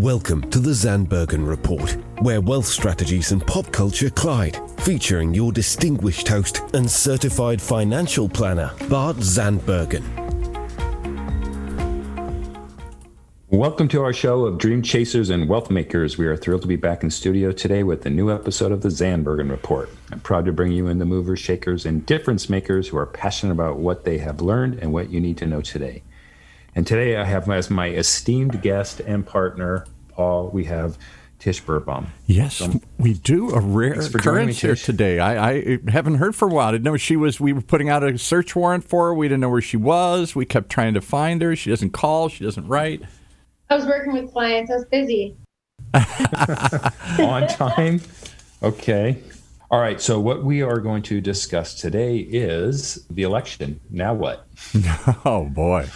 Welcome to the Zandbergen Report, where wealth strategies and pop culture collide, featuring your distinguished host and certified financial planner, Bart Zandbergen. Welcome to our show of Dream Chasers and Wealth Makers. We are thrilled to be back in studio today with a new episode of the Zandbergen Report. I'm proud to bring you in the movers, shakers, and difference makers who are passionate about what they have learned and what you need to know today. And today I have as my esteemed guest and partner, Paul, we have Tish Berbaum. Yes, so, we do. A rare occurrence here today. I, I, haven't heard for a while. I didn't know she was. We were putting out a search warrant for her. We didn't know where she was. We kept trying to find her. She doesn't call. She doesn't write. I was working with clients. I was busy. On time. Okay. All right. So, what we are going to discuss today is the election. Now, what? oh, boy.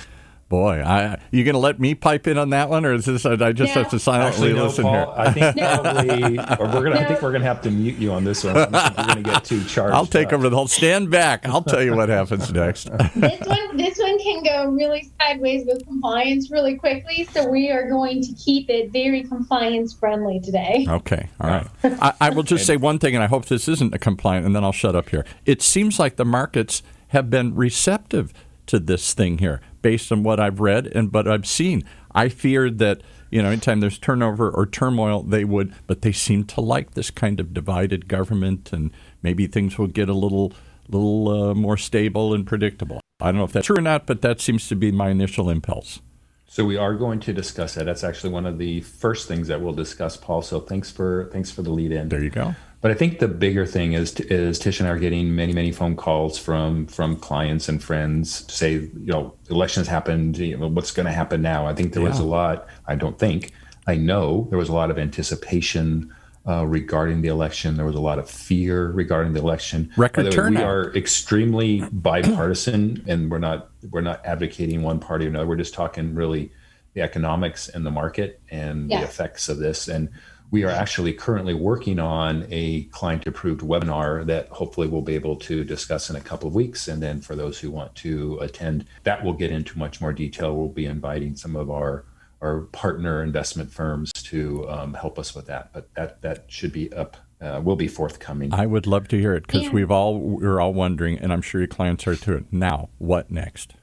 Boy, I, you going to let me pipe in on that one, or is this? I just no. have to silently Actually, no, listen Paul, here. I think probably, or we're gonna. No. I think we're gonna have to mute you on this one. We're gonna get too charged. I'll take up. over the whole. Stand back. I'll tell you what happens next. this one, this one can go really sideways with compliance really quickly. So we are going to keep it very compliance friendly today. Okay, all right. I, I will just say one thing, and I hope this isn't a compliant, and then I'll shut up here. It seems like the markets have been receptive to this thing here based on what I've read and what I've seen. I feared that you know anytime there's turnover or turmoil they would, but they seem to like this kind of divided government and maybe things will get a little little uh, more stable and predictable. I don't know if that's true or not, but that seems to be my initial impulse. So we are going to discuss that. That's actually one of the first things that we'll discuss, Paul. So thanks for thanks for the lead in. There you go. But I think the bigger thing is is Tish and I are getting many many phone calls from from clients and friends to say you know elections happened. You know, what's going to happen now? I think there yeah. was a lot. I don't think I know there was a lot of anticipation uh, regarding the election. There was a lot of fear regarding the election. Record turnout. We are extremely bipartisan, and we're not we're not advocating one party or another. We're just talking really the economics and the market and the effects of this and we are actually currently working on a client approved webinar that hopefully we'll be able to discuss in a couple of weeks. And then for those who want to attend, that will get into much more detail. We'll be inviting some of our our partner investment firms to um, help us with that. But that that should be up. Uh, will be forthcoming. I would love to hear it because yeah. we've all we're all wondering, and I'm sure your clients are too. Now, what next?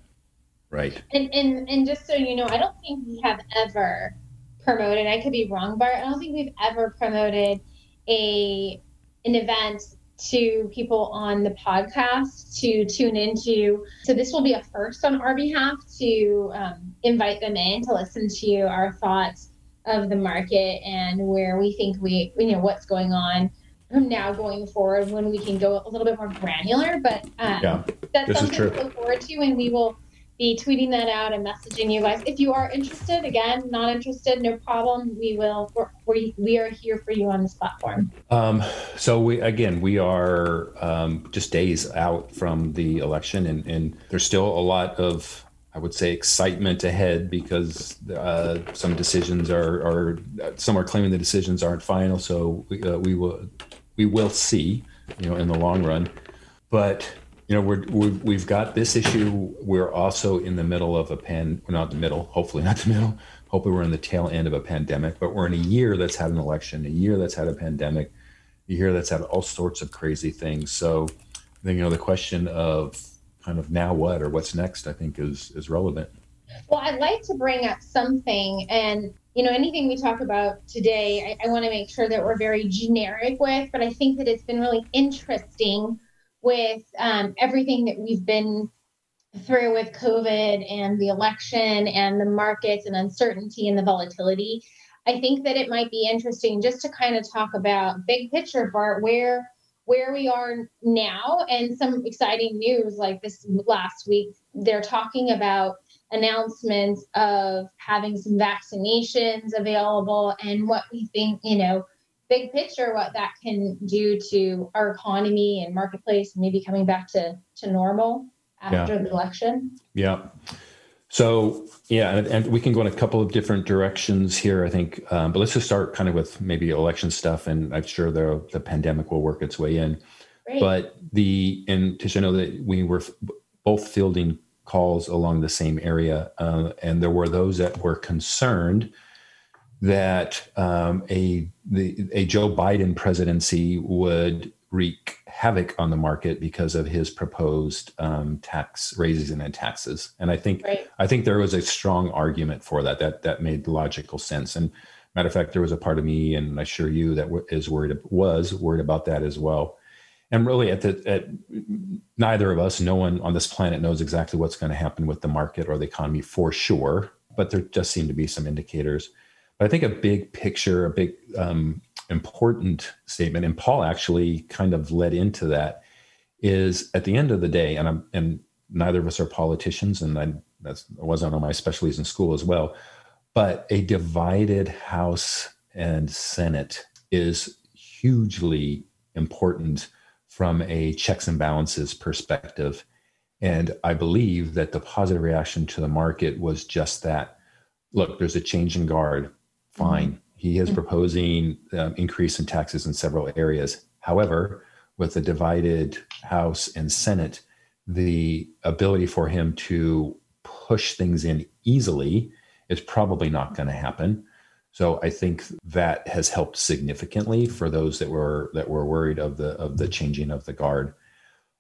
Right. And and and just so you know, I don't think we have ever promoted. I could be wrong, Bart. I don't think we've ever promoted a an event to people on the podcast to tune into. So this will be a first on our behalf to um, invite them in to listen to our thoughts of the market and where we think we, you know, what's going on from now going forward when we can go a little bit more granular. But um, yeah, that's something to look forward to, and we will be tweeting that out and messaging you guys. If you are interested, again, not interested, no problem. We will. We we are here for you on this platform. Um, so we again, we are um, just days out from the election, and and there's still a lot of I would say excitement ahead because uh, some decisions are, are some are claiming the decisions aren't final. So we, uh, we will we will see, you know, in the long run. But you know, we're, we have got this issue. We're also in the middle of a pan. We're not the middle. Hopefully, not the middle. Hopefully, we're in the tail end of a pandemic. But we're in a year that's had an election, a year that's had a pandemic, a year that's had all sorts of crazy things. So, I think you know the question of kind of now what or what's next. I think is is relevant. Well, I'd like to bring up something, and you know, anything we talk about today, I, I want to make sure that we're very generic with. But I think that it's been really interesting with um, everything that we've been through with COVID and the election and the markets and uncertainty and the volatility, I think that it might be interesting just to kind of talk about big picture, Bart, where where we are now and some exciting news like this last week. They're talking about announcements of having some vaccinations available and what we think, you know, big picture what that can do to our economy and marketplace and maybe coming back to to normal after yeah. the election yeah so yeah and, and, we can go in a couple of different directions here i think um, but let's just start kind of with maybe election stuff and i'm sure the, the pandemic will work its way in Great. but the and Tish, I know that we were both fielding calls along the same area uh, and there were those that were concerned that um, a the, a Joe Biden presidency would wreak havoc on the market because of his proposed um, tax raises and taxes. And I think right. I think there was a strong argument for that. That that made logical sense. And matter of fact, there was a part of me, and I assure you that is worried was worried about that as well. And really, at the at neither of us, no one on this planet knows exactly what's going to happen with the market or the economy for sure. But there just seem to be some indicators. I think a big picture, a big um, important statement, and Paul actually kind of led into that, is at the end of the day, and I'm and neither of us are politicians, and I that's wasn't on my specialties in school as well, but a divided House and Senate is hugely important from a checks and balances perspective. And I believe that the positive reaction to the market was just that. Look, there's a change in guard fine. Mm-hmm. He is mm-hmm. proposing um, increase in taxes in several areas. However, with the divided House and Senate, the ability for him to push things in easily is probably not going to happen. So I think that has helped significantly for those that were that were worried of the of the changing of the guard.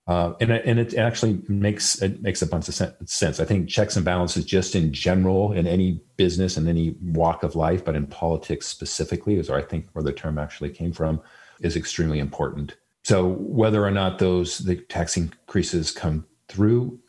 Uh, and and it actually makes it makes a bunch of sense. I think checks and balances, just in general, in any business and any walk of life, but in politics specifically, is where I think where the term actually came from, is extremely important. So whether or not those the tax increases come through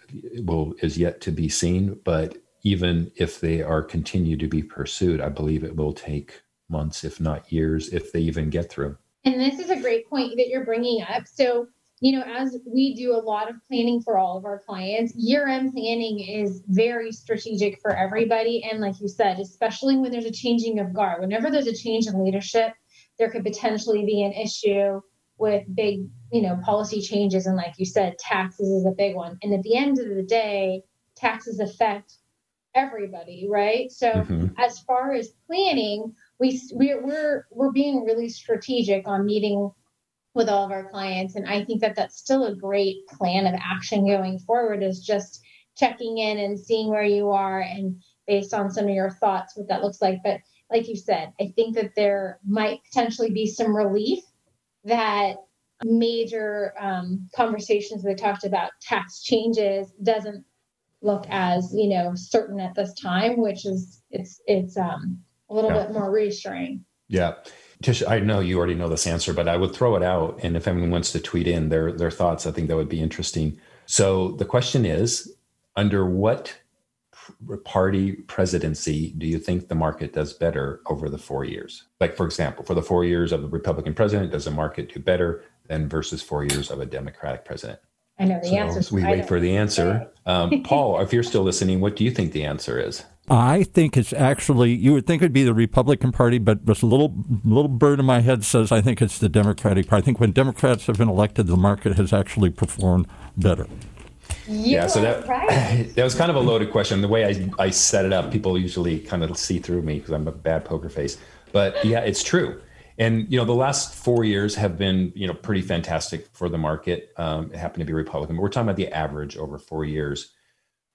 will is yet to be seen. But even if they are continued to be pursued, I believe it will take months, if not years, if they even get through. And this is a great point that you're bringing up. So you know, as we do a lot of planning for all of our clients, year end planning is very strategic for everybody. And like you said, especially when there's a changing of guard, whenever there's a change in leadership, there could potentially be an issue with big, you know, policy changes. And like you said, taxes is a big one. And at the end of the day, taxes affect everybody, right? So mm-hmm. as far as planning, we, we we're we're being really strategic on meeting with all of our clients. And I think that that's still a great plan of action going forward is just checking in and seeing where you are and based on some of your thoughts, what that looks like. But like you said, I think that there might potentially be some relief that major um, conversations we talked about tax changes doesn't look as you know certain at this time which is it's it's um a little yeah. bit more reassuring yeah Tish, I know you already know this answer, but I would throw it out. And if anyone wants to tweet in their, their thoughts, I think that would be interesting. So the question is under what party presidency do you think the market does better over the four years? Like, for example, for the four years of the Republican president, does the market do better than versus four years of a Democratic president? I know the so answer. We wait for the answer. Um, Paul, if you're still listening, what do you think the answer is? I think it's actually you would think it'd be the Republican Party, but this little little bird in my head says I think it's the Democratic Party. I think when Democrats have been elected, the market has actually performed better. yeah, so that right. that was kind of a loaded question. The way I, I set it up, people usually kind of see through me because I'm a bad poker face. But yeah, it's true. And you know, the last four years have been you know pretty fantastic for the market. Um, it happened to be Republican, but we're talking about the average over four years.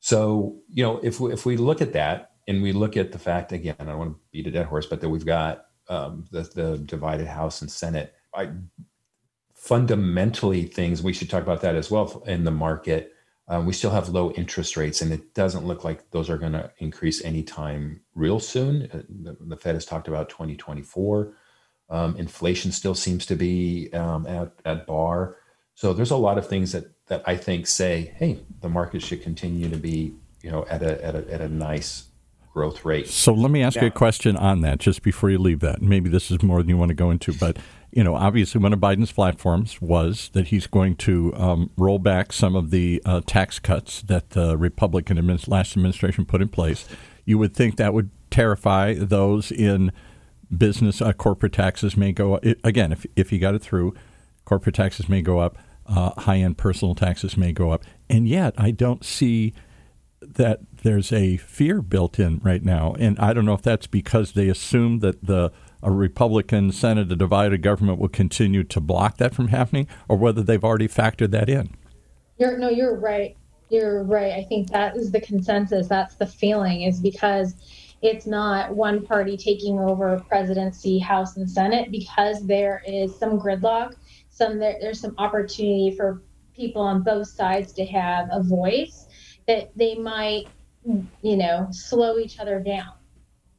So, you know, if we, if we look at that and we look at the fact again, I don't want to beat a dead horse, but that we've got um, the, the divided House and Senate. I fundamentally things we should talk about that as well in the market. Um, we still have low interest rates, and it doesn't look like those are going to increase anytime real soon. Uh, the, the, Fed has talked about 2024. Um, inflation still seems to be um, at, at bar. So there's a lot of things that that I think say, hey, the market should continue to be, you know, at a at a, at a nice growth rate. So let me ask yeah. you a question on that, just before you leave that. Maybe this is more than you want to go into, but you know, obviously, one of Biden's platforms was that he's going to um, roll back some of the uh, tax cuts that the Republican administ- last administration put in place. You would think that would terrify those in business. Uh, corporate taxes may go up. again if if he got it through. Corporate taxes may go up uh, high end personal taxes may go up. And yet, I don't see that there's a fear built in right now. And I don't know if that's because they assume that the a Republican Senate, a divided government, will continue to block that from happening, or whether they've already factored that in. You're, no, you're right. You're right. I think that is the consensus. That's the feeling, is because it's not one party taking over presidency, House, and Senate because there is some gridlock. Some there, there's some opportunity for people on both sides to have a voice that they might, you know, slow each other down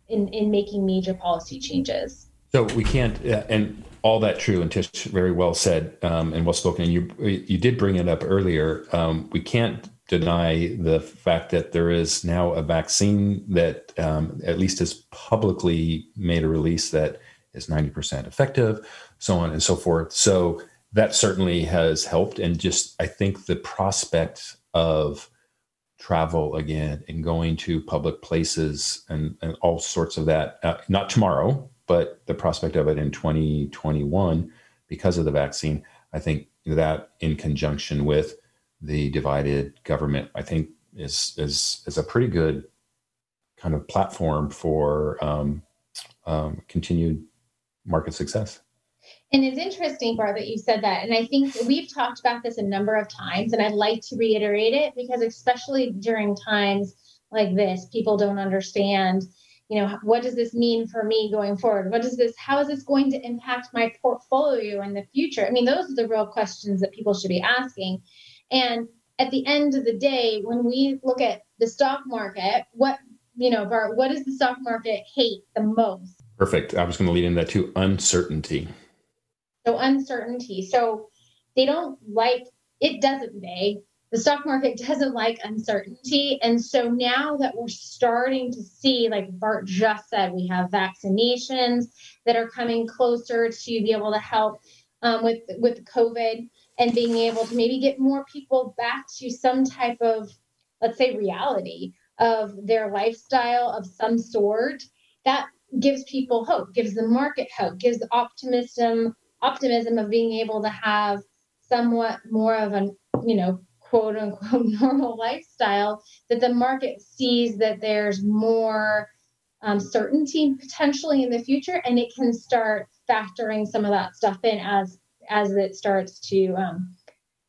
in in making major policy changes. So we can't, uh, and all that true, and Tish very well said um, and well spoken. And you you did bring it up earlier. Um, we can't deny the fact that there is now a vaccine that um, at least has publicly made a release that is 90% effective, so on and so forth. So that certainly has helped. And just, I think the prospect of travel again and going to public places and, and all sorts of that, uh, not tomorrow, but the prospect of it in 2021 because of the vaccine, I think that in conjunction with the divided government, I think is is is a pretty good kind of platform for um, um, continued market success. And it's interesting, Bart, that you said that. And I think we've talked about this a number of times, and I'd like to reiterate it because, especially during times like this, people don't understand, you know, what does this mean for me going forward? What does this, how is this going to impact my portfolio in the future? I mean, those are the real questions that people should be asking. And at the end of the day, when we look at the stock market, what you know, Bart, what does the stock market hate the most? Perfect. I was going to lead into that too. Uncertainty. So uncertainty. So they don't like it. Doesn't they? The stock market doesn't like uncertainty, and so now that we're starting to see, like Bart just said, we have vaccinations that are coming closer to be able to help um, with with COVID and being able to maybe get more people back to some type of, let's say, reality of their lifestyle of some sort, that gives people hope, gives the market hope, gives optimism optimism of being able to have somewhat more of a you know, quote unquote normal lifestyle, that the market sees that there's more um, certainty potentially in the future and it can start factoring some of that stuff in as as it starts to um,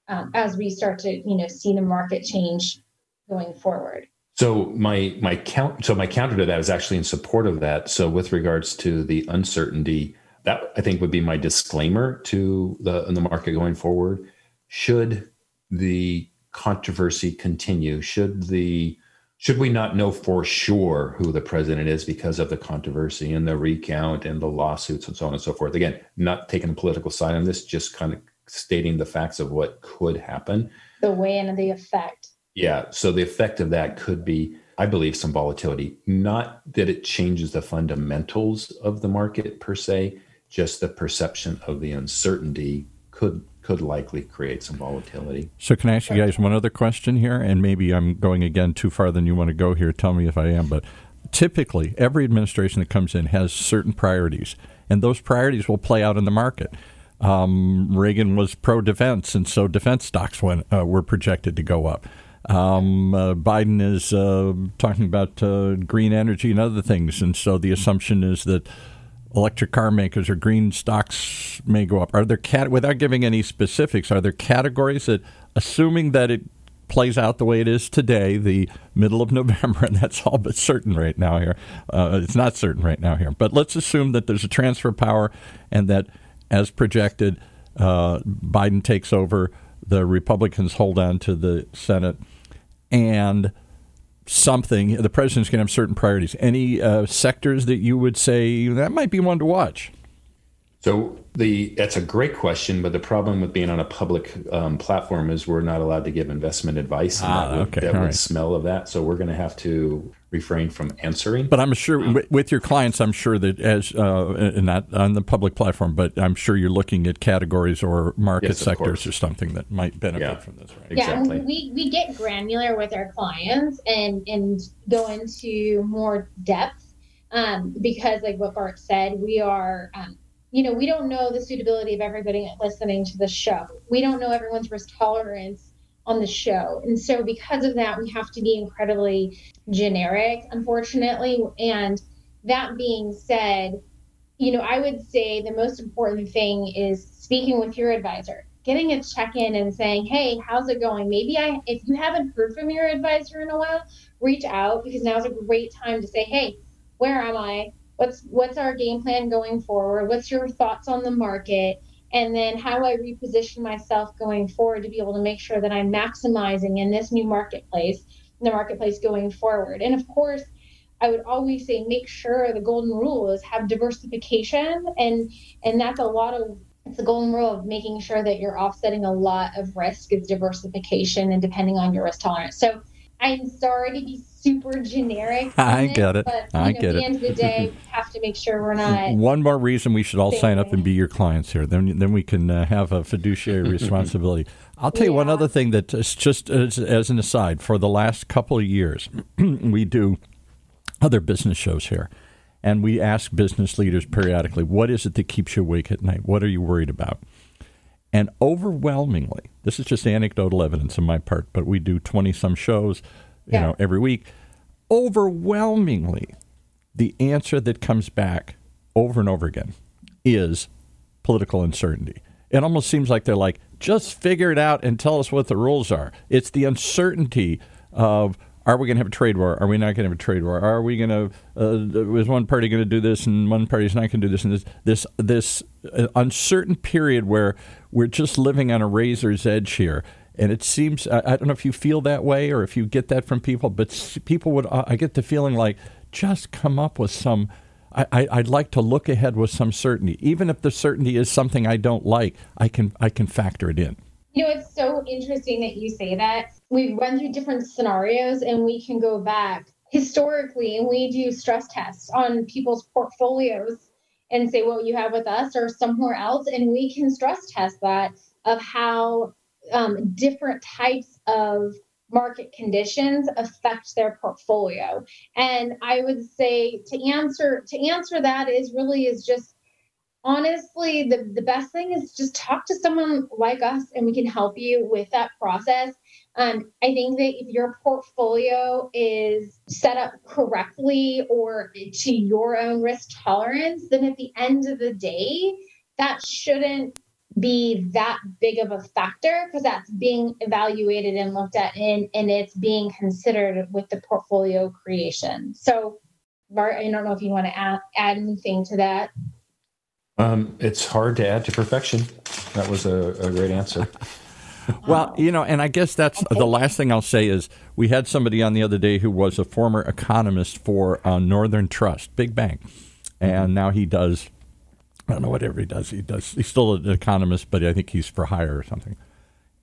um, as we start to you know see the market change going forward. So my my count so my counter to that is actually in support of that. So with regards to the uncertainty, that I think would be my disclaimer to the in the market going forward. Should the controversy continue, should the should we not know for sure who the president is because of the controversy and the recount and the lawsuits and so on and so forth? Again, not taking a political side on this, just kind of stating the facts of what could happen. The way and the effect. Yeah. So the effect of that could be, I believe, some volatility. Not that it changes the fundamentals of the market per se, just the perception of the uncertainty could could likely create some volatility. So, can I ask you guys one other question here? And maybe I'm going again too far than you want to go here. Tell me if I am. But typically, every administration that comes in has certain priorities, and those priorities will play out in the market. Um, Reagan was pro defense, and so defense stocks went, uh, were projected to go up. Um, uh, Biden is uh, talking about uh, green energy and other things, and so the assumption is that electric car makers or green stocks may go up. Are there cat without giving any specifics? Are there categories that, assuming that it plays out the way it is today, the middle of November, and that's all but certain right now here. Uh, it's not certain right now here, but let's assume that there's a transfer power and that, as projected, uh, Biden takes over, the Republicans hold on to the Senate, and something. The president's going to have certain priorities. Any uh, sectors that you would say that might be one to watch? So the that's a great question, but the problem with being on a public um, platform is we're not allowed to give investment advice, and ah, that would, okay. that would right. smell of that. So we're going to have to refrain from answering. But I'm sure with your clients, I'm sure that as uh, not on the public platform, but I'm sure you're looking at categories or market yes, sectors or something that might benefit yeah. from this. Right? Exactly. Yeah, we, we get granular with our clients and and go into more depth um, because, like what Bart said, we are. Um, you know, we don't know the suitability of everybody listening to the show. We don't know everyone's risk tolerance on the show. And so, because of that, we have to be incredibly generic, unfortunately. And that being said, you know, I would say the most important thing is speaking with your advisor, getting a check in and saying, hey, how's it going? Maybe I, if you haven't heard from your advisor in a while, reach out because now is a great time to say, hey, where am I? What's what's our game plan going forward? What's your thoughts on the market? And then how I reposition myself going forward to be able to make sure that I'm maximizing in this new marketplace, the marketplace going forward. And of course, I would always say make sure the golden rule is have diversification and and that's a lot of it's the golden rule of making sure that you're offsetting a lot of risk is diversification and depending on your risk tolerance. So I'm sorry to be super generic. I get it. But, I know, get at the it. end of the day, we have to make sure we're not. One more reason we should all sign up and be your clients here. Then, then we can uh, have a fiduciary responsibility. I'll tell you one other thing that is just as, as an aside. For the last couple of years, we do other business shows here, and we ask business leaders periodically, "What is it that keeps you awake at night? What are you worried about?" And overwhelmingly, this is just anecdotal evidence on my part, but we do twenty some shows, you Yeah. know, every week. Overwhelmingly, the answer that comes back over and over again is political uncertainty. It almost seems like they're like, just figure it out and tell us what the rules are. It's the uncertainty of are we going to have a trade war? Are we not going to have a trade war? Are we going to? Uh, is one party going to do this and one party's not going to do this? And this this this uh, uncertain period where we're just living on a razor's edge here. And it seems I, I don't know if you feel that way or if you get that from people, but people would. I get the feeling like just come up with some. I, I'd like to look ahead with some certainty, even if the certainty is something I don't like. I can I can factor it in. You know, it's so interesting that you say that. We've run through different scenarios and we can go back historically and we do stress tests on people's portfolios and say what you have with us or somewhere else. And we can stress test that of how um, different types of market conditions affect their portfolio. And I would say to answer to answer that is really is just honestly the, the best thing is just talk to someone like us and we can help you with that process um, i think that if your portfolio is set up correctly or to your own risk tolerance then at the end of the day that shouldn't be that big of a factor because that's being evaluated and looked at and, and it's being considered with the portfolio creation so Bart, I don't know if you want to add, add anything to that. Um, it's hard to add to perfection. That was a, a great answer. Well, you know, and I guess that's the last thing I'll say is we had somebody on the other day who was a former economist for uh, Northern Trust, big bank, and now he does. I don't know whatever he does. He does. He's still an economist, but I think he's for hire or something.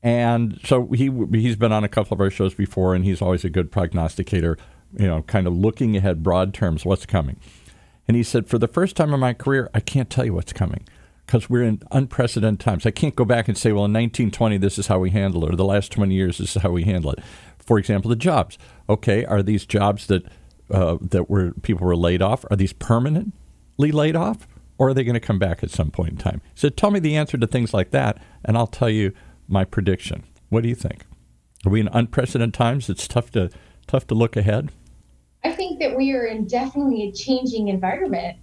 And so he he's been on a couple of our shows before, and he's always a good prognosticator. You know, kind of looking ahead, broad terms, what's coming. And he said, for the first time in my career, I can't tell you what's coming because we're in unprecedented times. I can't go back and say, well, in 1920, this is how we handle it, or the last 20 years, this is how we handle it. For example, the jobs. Okay, are these jobs that uh, that were people were laid off? Are these permanently laid off, or are they going to come back at some point in time? So tell me the answer to things like that, and I'll tell you my prediction. What do you think? Are we in unprecedented times? It's tough to tough to look ahead. I think that we are in definitely a changing environment,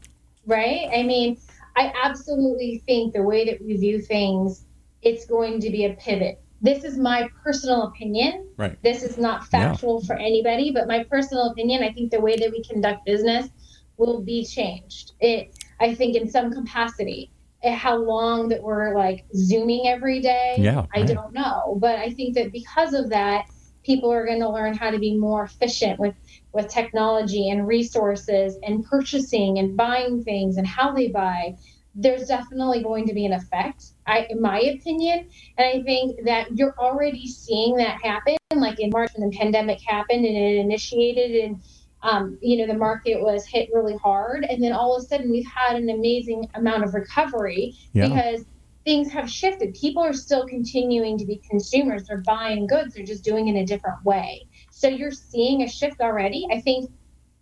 right? I mean, I absolutely think the way that we view things, it's going to be a pivot. This is my personal opinion. Right. This is not factual for anybody, but my personal opinion, I think the way that we conduct business will be changed. It, I think, in some capacity. Eh, How long that we're like zooming every day, Yeah, I right. don't know. But I think that because of that, people are going to learn how to be more efficient with with technology and resources and purchasing and buying things and how they buy there's definitely going to be an effect i in my opinion and i think that you're already seeing that happen like in march when the pandemic happened and it initiated and um, you know the market was hit really hard and then all of a sudden we've had an amazing amount of recovery Yeah. because things have shifted people are still continuing to be consumers they're buying goods they're just doing it in a different way so you're seeing a shift already i think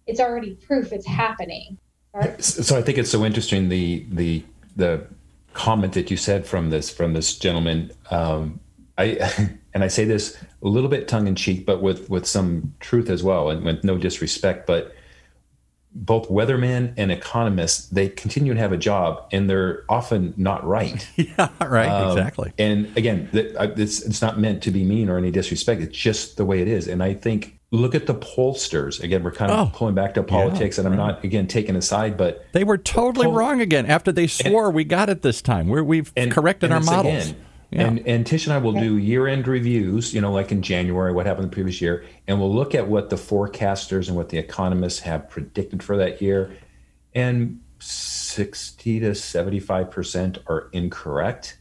it's already proof it's happening Right? So I think it's so interesting the the the comment that you said from this from this gentleman. Um, I and I say this a little bit tongue in cheek, but with with some truth as well, and with no disrespect. But both weathermen and economists they continue to have a job, and they're often not right. Yeah, right. Um, exactly. And again, th- I- it's, it's not meant to be mean or any disrespect. It's just the way it is. And I think look at the pollsters. Again, we're kind of Oh, pulling back to politics, yeah, and I'm right. not again taking a side, but They were totally Poll- wrong again after they swore we got it this time. We're, we've corrected our models. again- Yeah. And and Tish and I will do year end reviews, you know, like in January, what happened the previous year, and we'll look at what the forecasters and what the economists have predicted for that year, and sixty to seventy five percent are incorrect,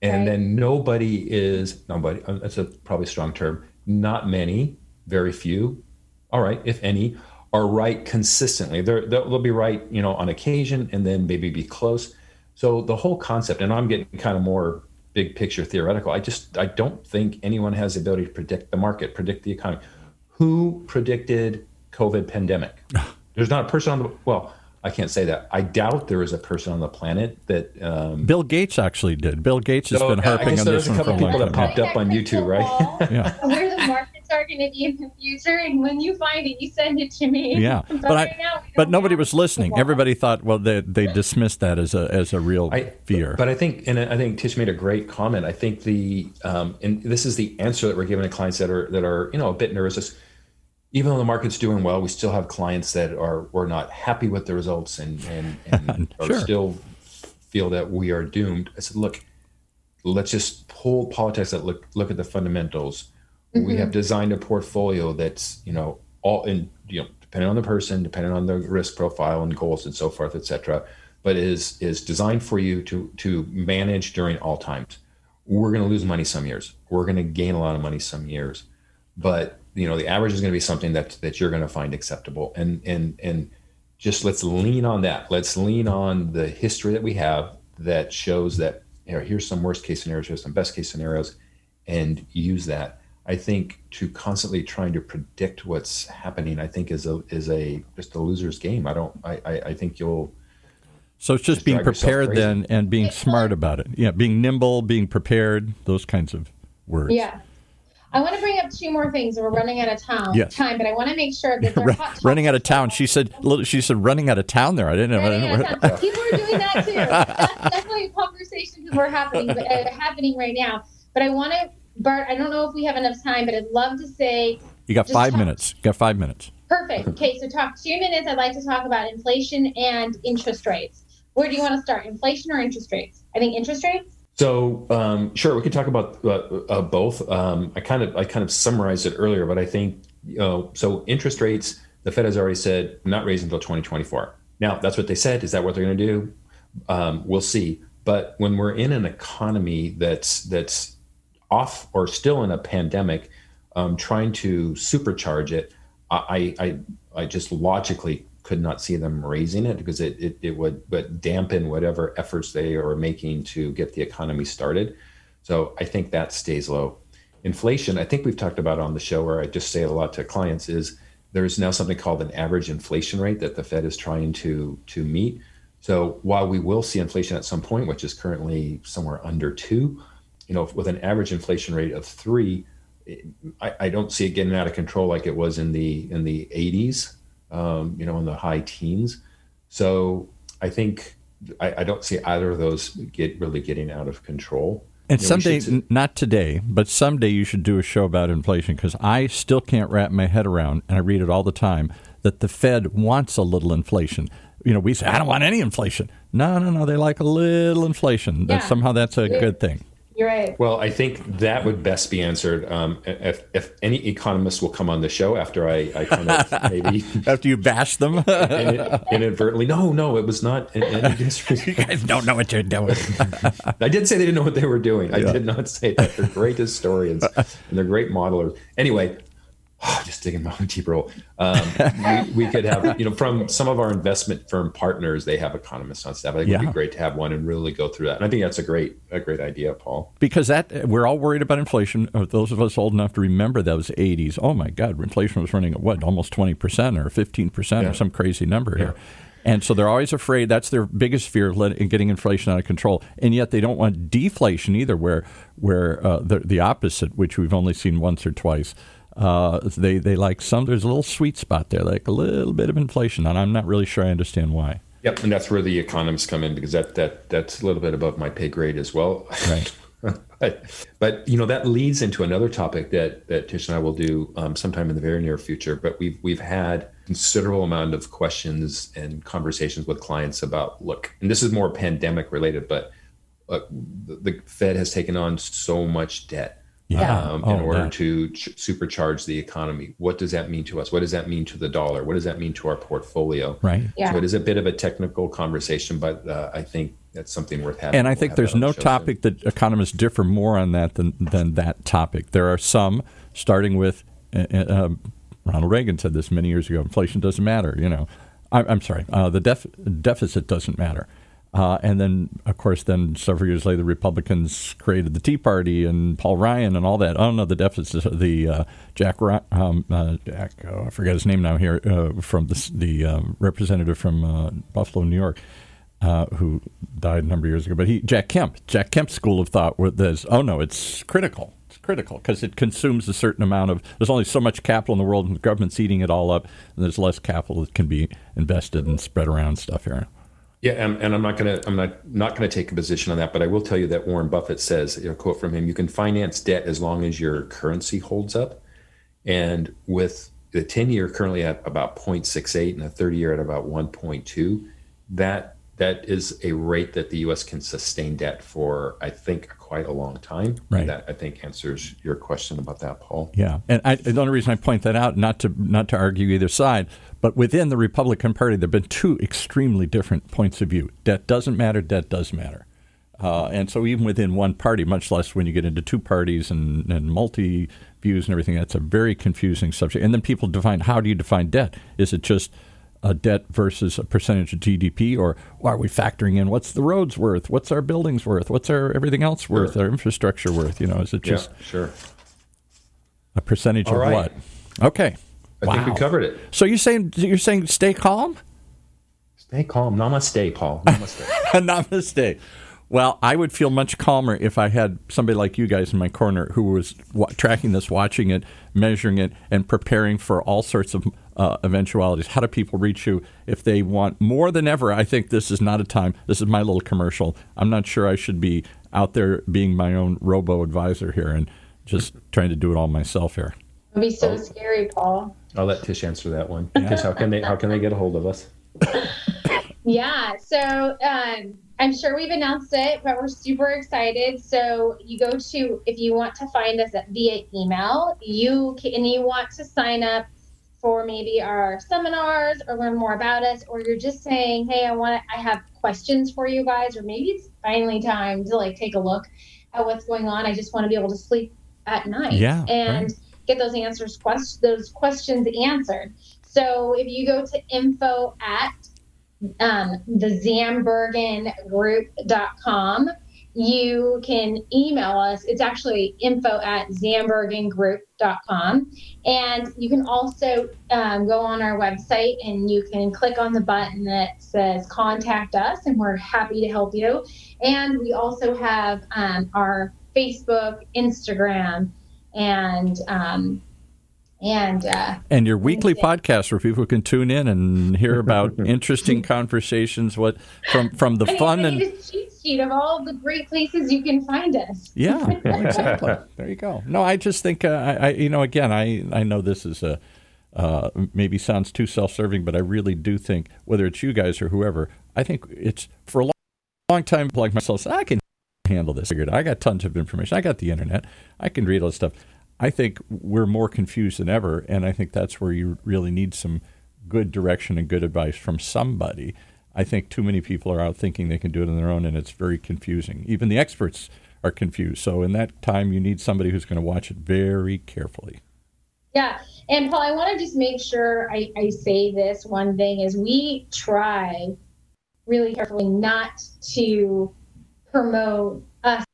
and Right. then nobody is nobody. uh, That's a probably strong term. Not many, very few. All right, if any, are right consistently. They're, they'll, they'll be right, you know, on occasion, and then maybe be close. So the whole concept, and I'm getting kind of more big picture theoretical. I just I don't think anyone has the ability to predict the market, predict the economy. Who predicted COVID pandemic? There's not a person on the well. I can't say that. I doubt there is a person on the planet that. Um, Bill Gates actually did. Bill Gates has So, been I harping guess on this one for a couple long people that popped up on YouTube, right? Yeah. Where are going to be in the future, and when you find it, you send it to me. Yeah, but, but I, now, but nobody was listening. crystal. Everybody thought, well, they they dismissed that as a as a real I, fear. But I think, and I think Tish made a great comment. I think the, um, and this is the answer that we're giving to clients that are that are you know a bit nervous. Is even though the market's doing well, we still have clients that are we're not happy with the results and and, and Sure. are still feel that we are doomed. I said, look, let's just pull politics that look look at the fundamentals. We have mm-hmm. designed a portfolio that's you know all in you know depending on the person, depending on the risk profile and goals and so forth, et cetera, but is is designed for you to to manage during all times. We're going to lose money some years. We're going to gain a lot of money some years, but you know the average is going to be something that that you're going to find acceptable. And and and just let's lean on that. Let's lean on the history that we have that shows that you know, here's some worst case scenarios, here's some best case scenarios, and use that. I think to constantly trying to predict what's happening, I think is a is a just a loser's game. I don't. I I, I think you'll. so it's just just being prepared then and being smart about it. Yeah, being nimble, being prepared, those kinds of words. Yeah. I want to bring up two more things, we're running out of town, Yes. time, but I want to make sure that they're Run- hot running out of town. She said. She said running out of town. There, I didn't know. I didn't know of. People are doing that too. That's definitely a conversation that we're happening uh, happening right now. But I want to, Bart. I don't know if we have enough time, but I'd love to say you got five talk- minutes. You got five minutes. Perfect. Okay, so talk two minutes. I'd like to talk about inflation and interest rates. Where do you want to start, inflation or interest rates? I think interest rates. So um, sure, we could talk about uh, uh, both. Um, I kind of I kind of summarized it earlier, but I think you know, so interest rates. The Fed has already said not raising until 2024. Now that's what they said. Is that what they're going to do? Um, we'll see. But when we're in an economy that's that's off or still in a pandemic, um, trying to supercharge it, I, I I just logically could not see them raising it because it, it, it would but dampen whatever efforts they are making to get the economy started. So I think that stays low. Inflation, I think we've talked about on the show, where I just say it a lot to clients, is there's now something called an average inflation rate that the Fed is trying to to meet. So while we will see inflation at some point, which is currently somewhere under two, you know, with an average inflation rate of three, I, I don't see it getting out of control like it was in the in the 80s, um, you know, in the high teens. So I think I, I don't see either of those get really getting out of control. And You know, someday, should- n- not today, but someday you should do a show about inflation because I still can't wrap my head around, and I read it all the time, that the Fed wants a little inflation. You know, we say, I don't want any inflation. No, no, no. They like a little inflation. That somehow that's a Yeah. good thing. You're right. Well, I think that would best be answered um, if, if any economists will come on the show after I, I kind of maybe After you bash them, inadvertently. No, no, it was not. In, in disrespect. you guys don't know what you're doing. I did say they didn't know what they were doing. I did not say that. They're great historians and they're great modelers. Anyway, just digging my own deep hole. Um, we, we could have, you know, from some of our investment firm partners, they have economists on staff. I think it'd be great to have one and really go through that. And I think that's a great, a great idea, Paul. because that we're all worried about inflation. Uh, Those of us old enough to remember those '80s. Oh my God, inflation was running at what, almost 20 percent or 15 percent Yeah. or some crazy number here. And so they're always afraid. That's their biggest fear, let- in getting inflation out of control. And yet they don't want deflation either, where where uh, the the opposite, which we've only seen once or twice. Uh, they they like some. There's a little sweet spot there, like a little bit of inflation, and I'm not really sure I understand why. Yep, and that's where the economists come in because that that that's a little bit above my pay grade as well. Right. but but you know that leads into another topic that that Tish and I will do um, sometime in the very near future. But we've we've had considerable amount of questions and conversations with clients about look, and this is more pandemic related, but uh, the, the Fed has taken on so much debt. Yeah. Um, Oh, in order that. to ch- supercharge the economy, what does that mean to us? What does that mean to the dollar? What does that mean to our portfolio? Right. Yeah. So it is a bit of a technical conversation, but uh, I think that's something worth having. And I We'll think there's no the show soon. topic that economists differ more on that than, than that topic. There are some, starting with uh, uh, Ronald Reagan said this many years ago inflation doesn't matter. You know, I, I'm sorry, uh, the def- deficit doesn't matter. Uh, and then, of course, then several years later, the Republicans created the Tea Party and Paul Ryan and all that. Oh no, the deficit. The uh, Jack, um, uh, Jack, oh, I forget his name now here, uh, from the, the uh, representative from uh, Buffalo, New York who died a number of years ago. But he, Jack Kemp, Jack Kemp's school of thought was, oh no, it's critical. It's critical because it consumes a certain amount of. There's only so much capital in the world, and the government's eating it all up. And there's less capital that can be invested and spread around stuff here. Yeah, and, and I'm not going to I'm not not to take a position on that, but I will tell you that Warren Buffett says, know, quote from him, you can finance debt as long as your currency holds up. And with the 10 year currently at about 0.68 and the 30 year at about 1.2, that that is a rate that the US can sustain debt for I think quite a long time. Right. And that I think answers your question about that, Paul. Yeah, and I, the only reason I point that out, not to not to argue either side, but within the Republican Party, there have been two extremely different points of view. Debt doesn't matter. Debt does matter. Uh, and so, even within one party, much less when you get into two parties and, and multi views and everything, that's a very confusing subject. And then people define how do you define debt? Is it just a debt versus a percentage of GDP, or are we factoring in what's the roads worth, what's our buildings worth, what's our everything else worth, our infrastructure worth? You know, is it just yeah, sure. a percentage All of right. what? Okay. I think we covered it. So you're saying you're saying stay calm? Stay calm. Namaste, Paul. Namaste. Namaste. Well, I would feel much calmer if I had somebody like you guys in my corner who was wa- tracking this, watching it, measuring it, and preparing for all sorts of uh, eventualities. How do people reach you if they want more than ever? I think this is not a time. This is my little commercial. I'm not sure I should be out there being my own robo advisor here and just trying to do it all myself here. It'd be so scary, Paul. I'll let Tish answer that one. Tish, how can they how can they get a hold of us? Yeah, so um, I'm sure we've announced it, but we're super excited. So you go to if you want to find us at, via email, you can, and you want to sign up for maybe our seminars or learn more about us, or you're just saying, hey, I want to, I have questions for you guys, or maybe it's finally time to like take a look at what's going on. I just want to be able to sleep at night Yeah, and right. get those answers, quest- those questions answered. So if you go to info at um, the zandbergengroup.com. You can email us. It's actually info at zandbergengroup.com. And you can also um, go on our website and you can click on the button that says contact us, and we're happy to help you. And we also have um, our Facebook, Instagram, and um, and uh, And your weekly Wednesday. podcast where people can tune in and hear about interesting conversations what from from the I fun need and of all the great places you can find us. yeah exactly. There you go. No i just think uh, I, I you know again i i know this is a uh, maybe sounds too self-serving but i really do think whether it's you guys or whoever i think it's for a long, long time like myself i can handle this. Figured, i got tons of information. I got the internet. I can read all this stuff. I think we're more confused than ever and i think that's where you really need some good direction and good advice from somebody I think too many people are out thinking they can do it on their own, and it's very confusing. Even the experts are confused. So, in that time, you need somebody who's going to watch it very carefully. Yeah. And Paul, I want to just make sure I, I say this one thing is we try really carefully not to promote us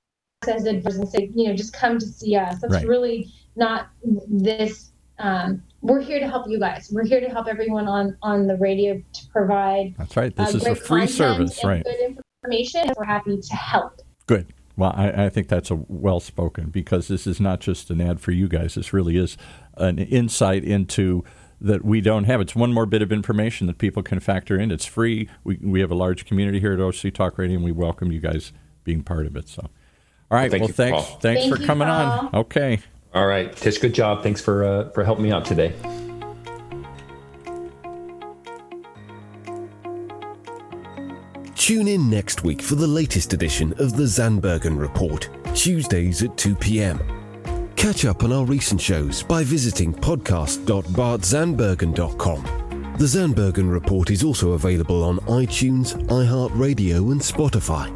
as advisors and say, you know, just come to see us. That's Right. really not this um, we're here to help you guys. We're here to help everyone on on the radio to provide That's right. This uh, is a free service, right? Good information. We're happy to help. Good. Well, I, I think that's a well spoken because this is not just an ad for you guys. This really is an insight into that we don't have. It's one more bit of information that people can factor in. It's free. We, we have a large community here at OC Talk Radio, and we welcome you guys being part of it. So, All right. Well, well thanks. Paul. Thanks Thank for coming Paul. on. Okay. All right, Tish, good job. Thanks for uh, for helping me out today. Tune in next week for the latest edition of the Zandbergen Report, Tuesdays at 2 p.m. Catch up on our recent shows by visiting podcast.bartzandbergen.com. The Zandbergen Report is also available on iTunes, iHeartRadio, and Spotify.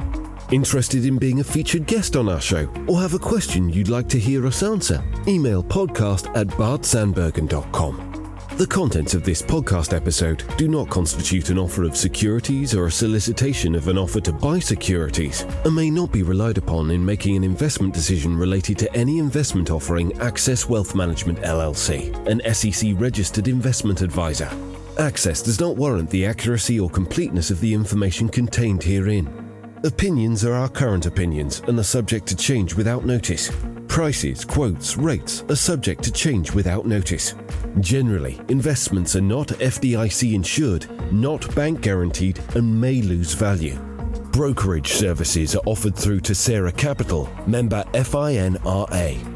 Interested in being a featured guest on our show or have a question you'd like to hear us answer? Email podcast at bartzandbergen.com. The contents of this podcast episode do not constitute an offer of securities or a solicitation of an offer to buy securities and may not be relied upon in making an investment decision related to any investment offering Axxcess Wealth Management LLC, an SEC registered investment advisor. Axxcess does not warrant the accuracy or completeness of the information contained herein. Opinions are our current opinions and are subject to change without notice. Prices, quotes, rates are subject to change without notice. Generally, investments are not FDIC insured, not bank guaranteed, and may lose value. Brokerage services are offered through Tessera Capital, member FINRA.